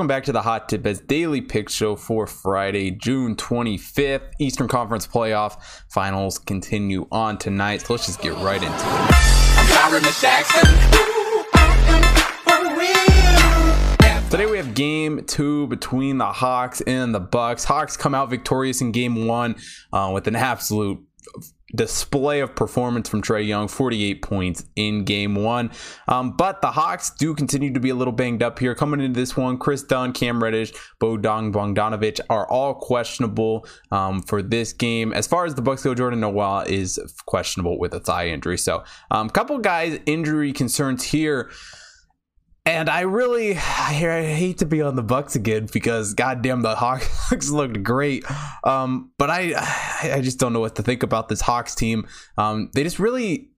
welcome back to the Hot Tip Bets Daily Pick Show for Friday, June 25th. Eastern Conference Playoff Finals continue on tonight, so let's just get right into it. Today we have game two between the Hawks and the Bucks. Hawks come out victorious in game one uh, with an absolute display of performance from Trae Young, 48 points in game one. Um, but the Hawks do continue to be a little banged up here. Coming into this one, Kris Dunn, Cam Reddish, Bogdan Bogdanovic are all questionable um, for this game. As far as the Bucks go, Jordan Nwora is questionable with a thigh injury. So a um, couple guys injury concerns here. And I really, I hate to be on the Bucks again because goddamn the Hawks looked great. Um, but I, I just don't know what to think about this Hawks team. Um, they just really,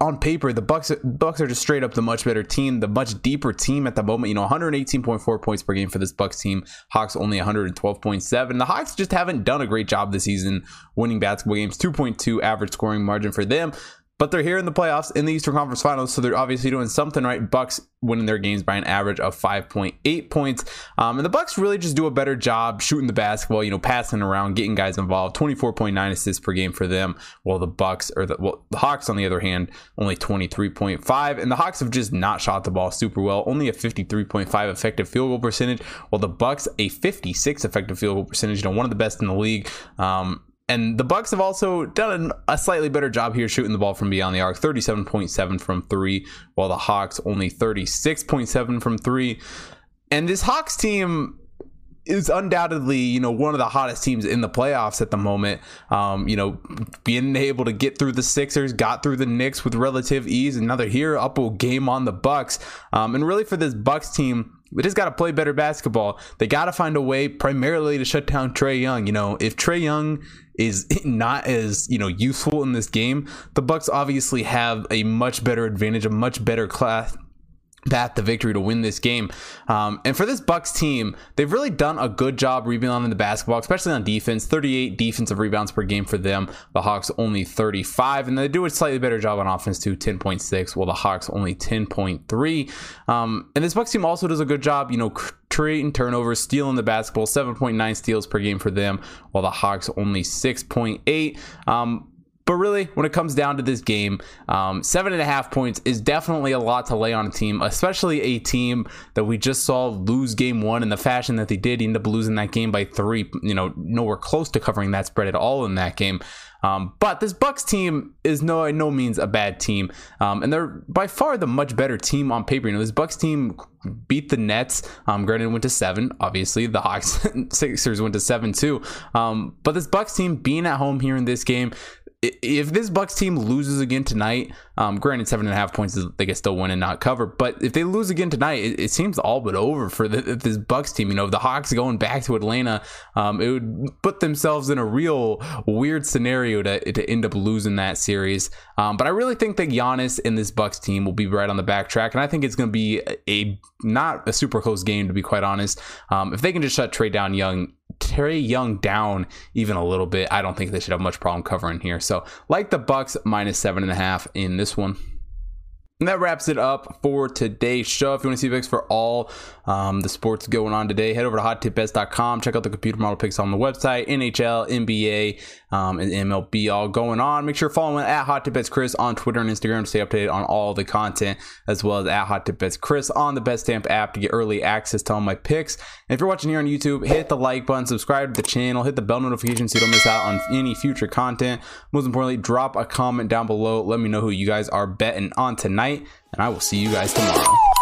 on paper, the Bucks, Bucks are just straight up the much better team, the much deeper team at the moment. You know, 118.4 points per game for this Bucks team. Hawks only 112.7. The Hawks just haven't done a great job this season winning basketball games. 2.2 average scoring margin for them but they're here in the playoffs in the Eastern Conference Finals, so they're obviously doing something right. Bucks winning their games by an average of 5.8 points, um, and the Bucks really just do a better job shooting the basketball, you know, passing around, getting guys involved. 24.9 assists per game for them, while the Bucks or the well, the Hawks on the other hand only 23.5, and the Hawks have just not shot the ball super well. Only a 53.5 effective field goal percentage, while the Bucks a 56 effective field goal percentage. You know, one of the best in the league. Um, and the Bucks have also done a slightly better job here shooting the ball from beyond the arc, 37.7 from 3, while the Hawks only 36.7 from 3. And this Hawks team is undoubtedly, you know, one of the hottest teams in the playoffs at the moment. Um, you know, being able to get through the Sixers, got through the Knicks with relative ease, and now they're here up a game on the Bucks. Um, and really for this Bucks team, they just got to play better basketball. They got to find a way primarily to shut down Trae Young. You know, if Trae Young is not as, you know, useful in this game, the Bucks obviously have a much better advantage, a much better class path to victory to win this game. Um, and for this Bucks team, they've really done a good job rebounding the basketball, especially on defense. 38 defensive rebounds per game for them. The Hawks only 35, and they do a slightly better job on offense too, 10.6, while the Hawks only 10.3. Um, and this Bucks team also does a good job, you know, creating turnovers, stealing the basketball, 7.9 steals per game for them, while the Hawks only 6.8. Um, but really, when it comes down to this game, um, seven and a half points is definitely a lot to lay on a team, especially a team that we just saw lose game one in the fashion that they did, end up losing that game by three. You know, nowhere close to covering that spread at all in that game. Um, but this Bucks team is no by no means a bad team, um, and they're by far the much better team on paper. You know, this Bucks team beat the Nets. Um, granted, went to seven. Obviously, the Hawks and Sixers went to seven too. Um, but this Bucks team being at home here in this game, if this Bucks team loses again tonight, um, granted seven and a half points is they can still win and not cover, but if they lose again tonight, it, it seems all but over for the, this Bucks team. You know, the Hawks going back to Atlanta, um, it would put themselves in a real weird scenario to, to end up losing that series. Um, but I really think that Giannis and this Bucks team will be right on the backtrack, and I think it's going to be a, not a super close game to be quite honest. Um, if they can just shut Trae down Young Trae Young down even a little bit, I don't think they should have much problem covering here. So, like the Bucks, minus seven and a half in this one. And that wraps it up for today's show. If you want to see picks for all um, the sports going on today, head over to hottipbets.com. Check out the computer model picks on the website. NHL, NBA, um, and MLB all going on. Make sure you're following at Hot Tip Chris on Twitter and Instagram to stay updated on all the content, as well as at Hot Tip Chris on the Betstamp app to get early access to all my picks. And if you're watching here on YouTube, hit the like button, subscribe to the channel, hit the bell notification so you don't miss out on any future content. Most importantly, drop a comment down below. Let me know who you guys are betting on tonight, and I will see you guys tomorrow.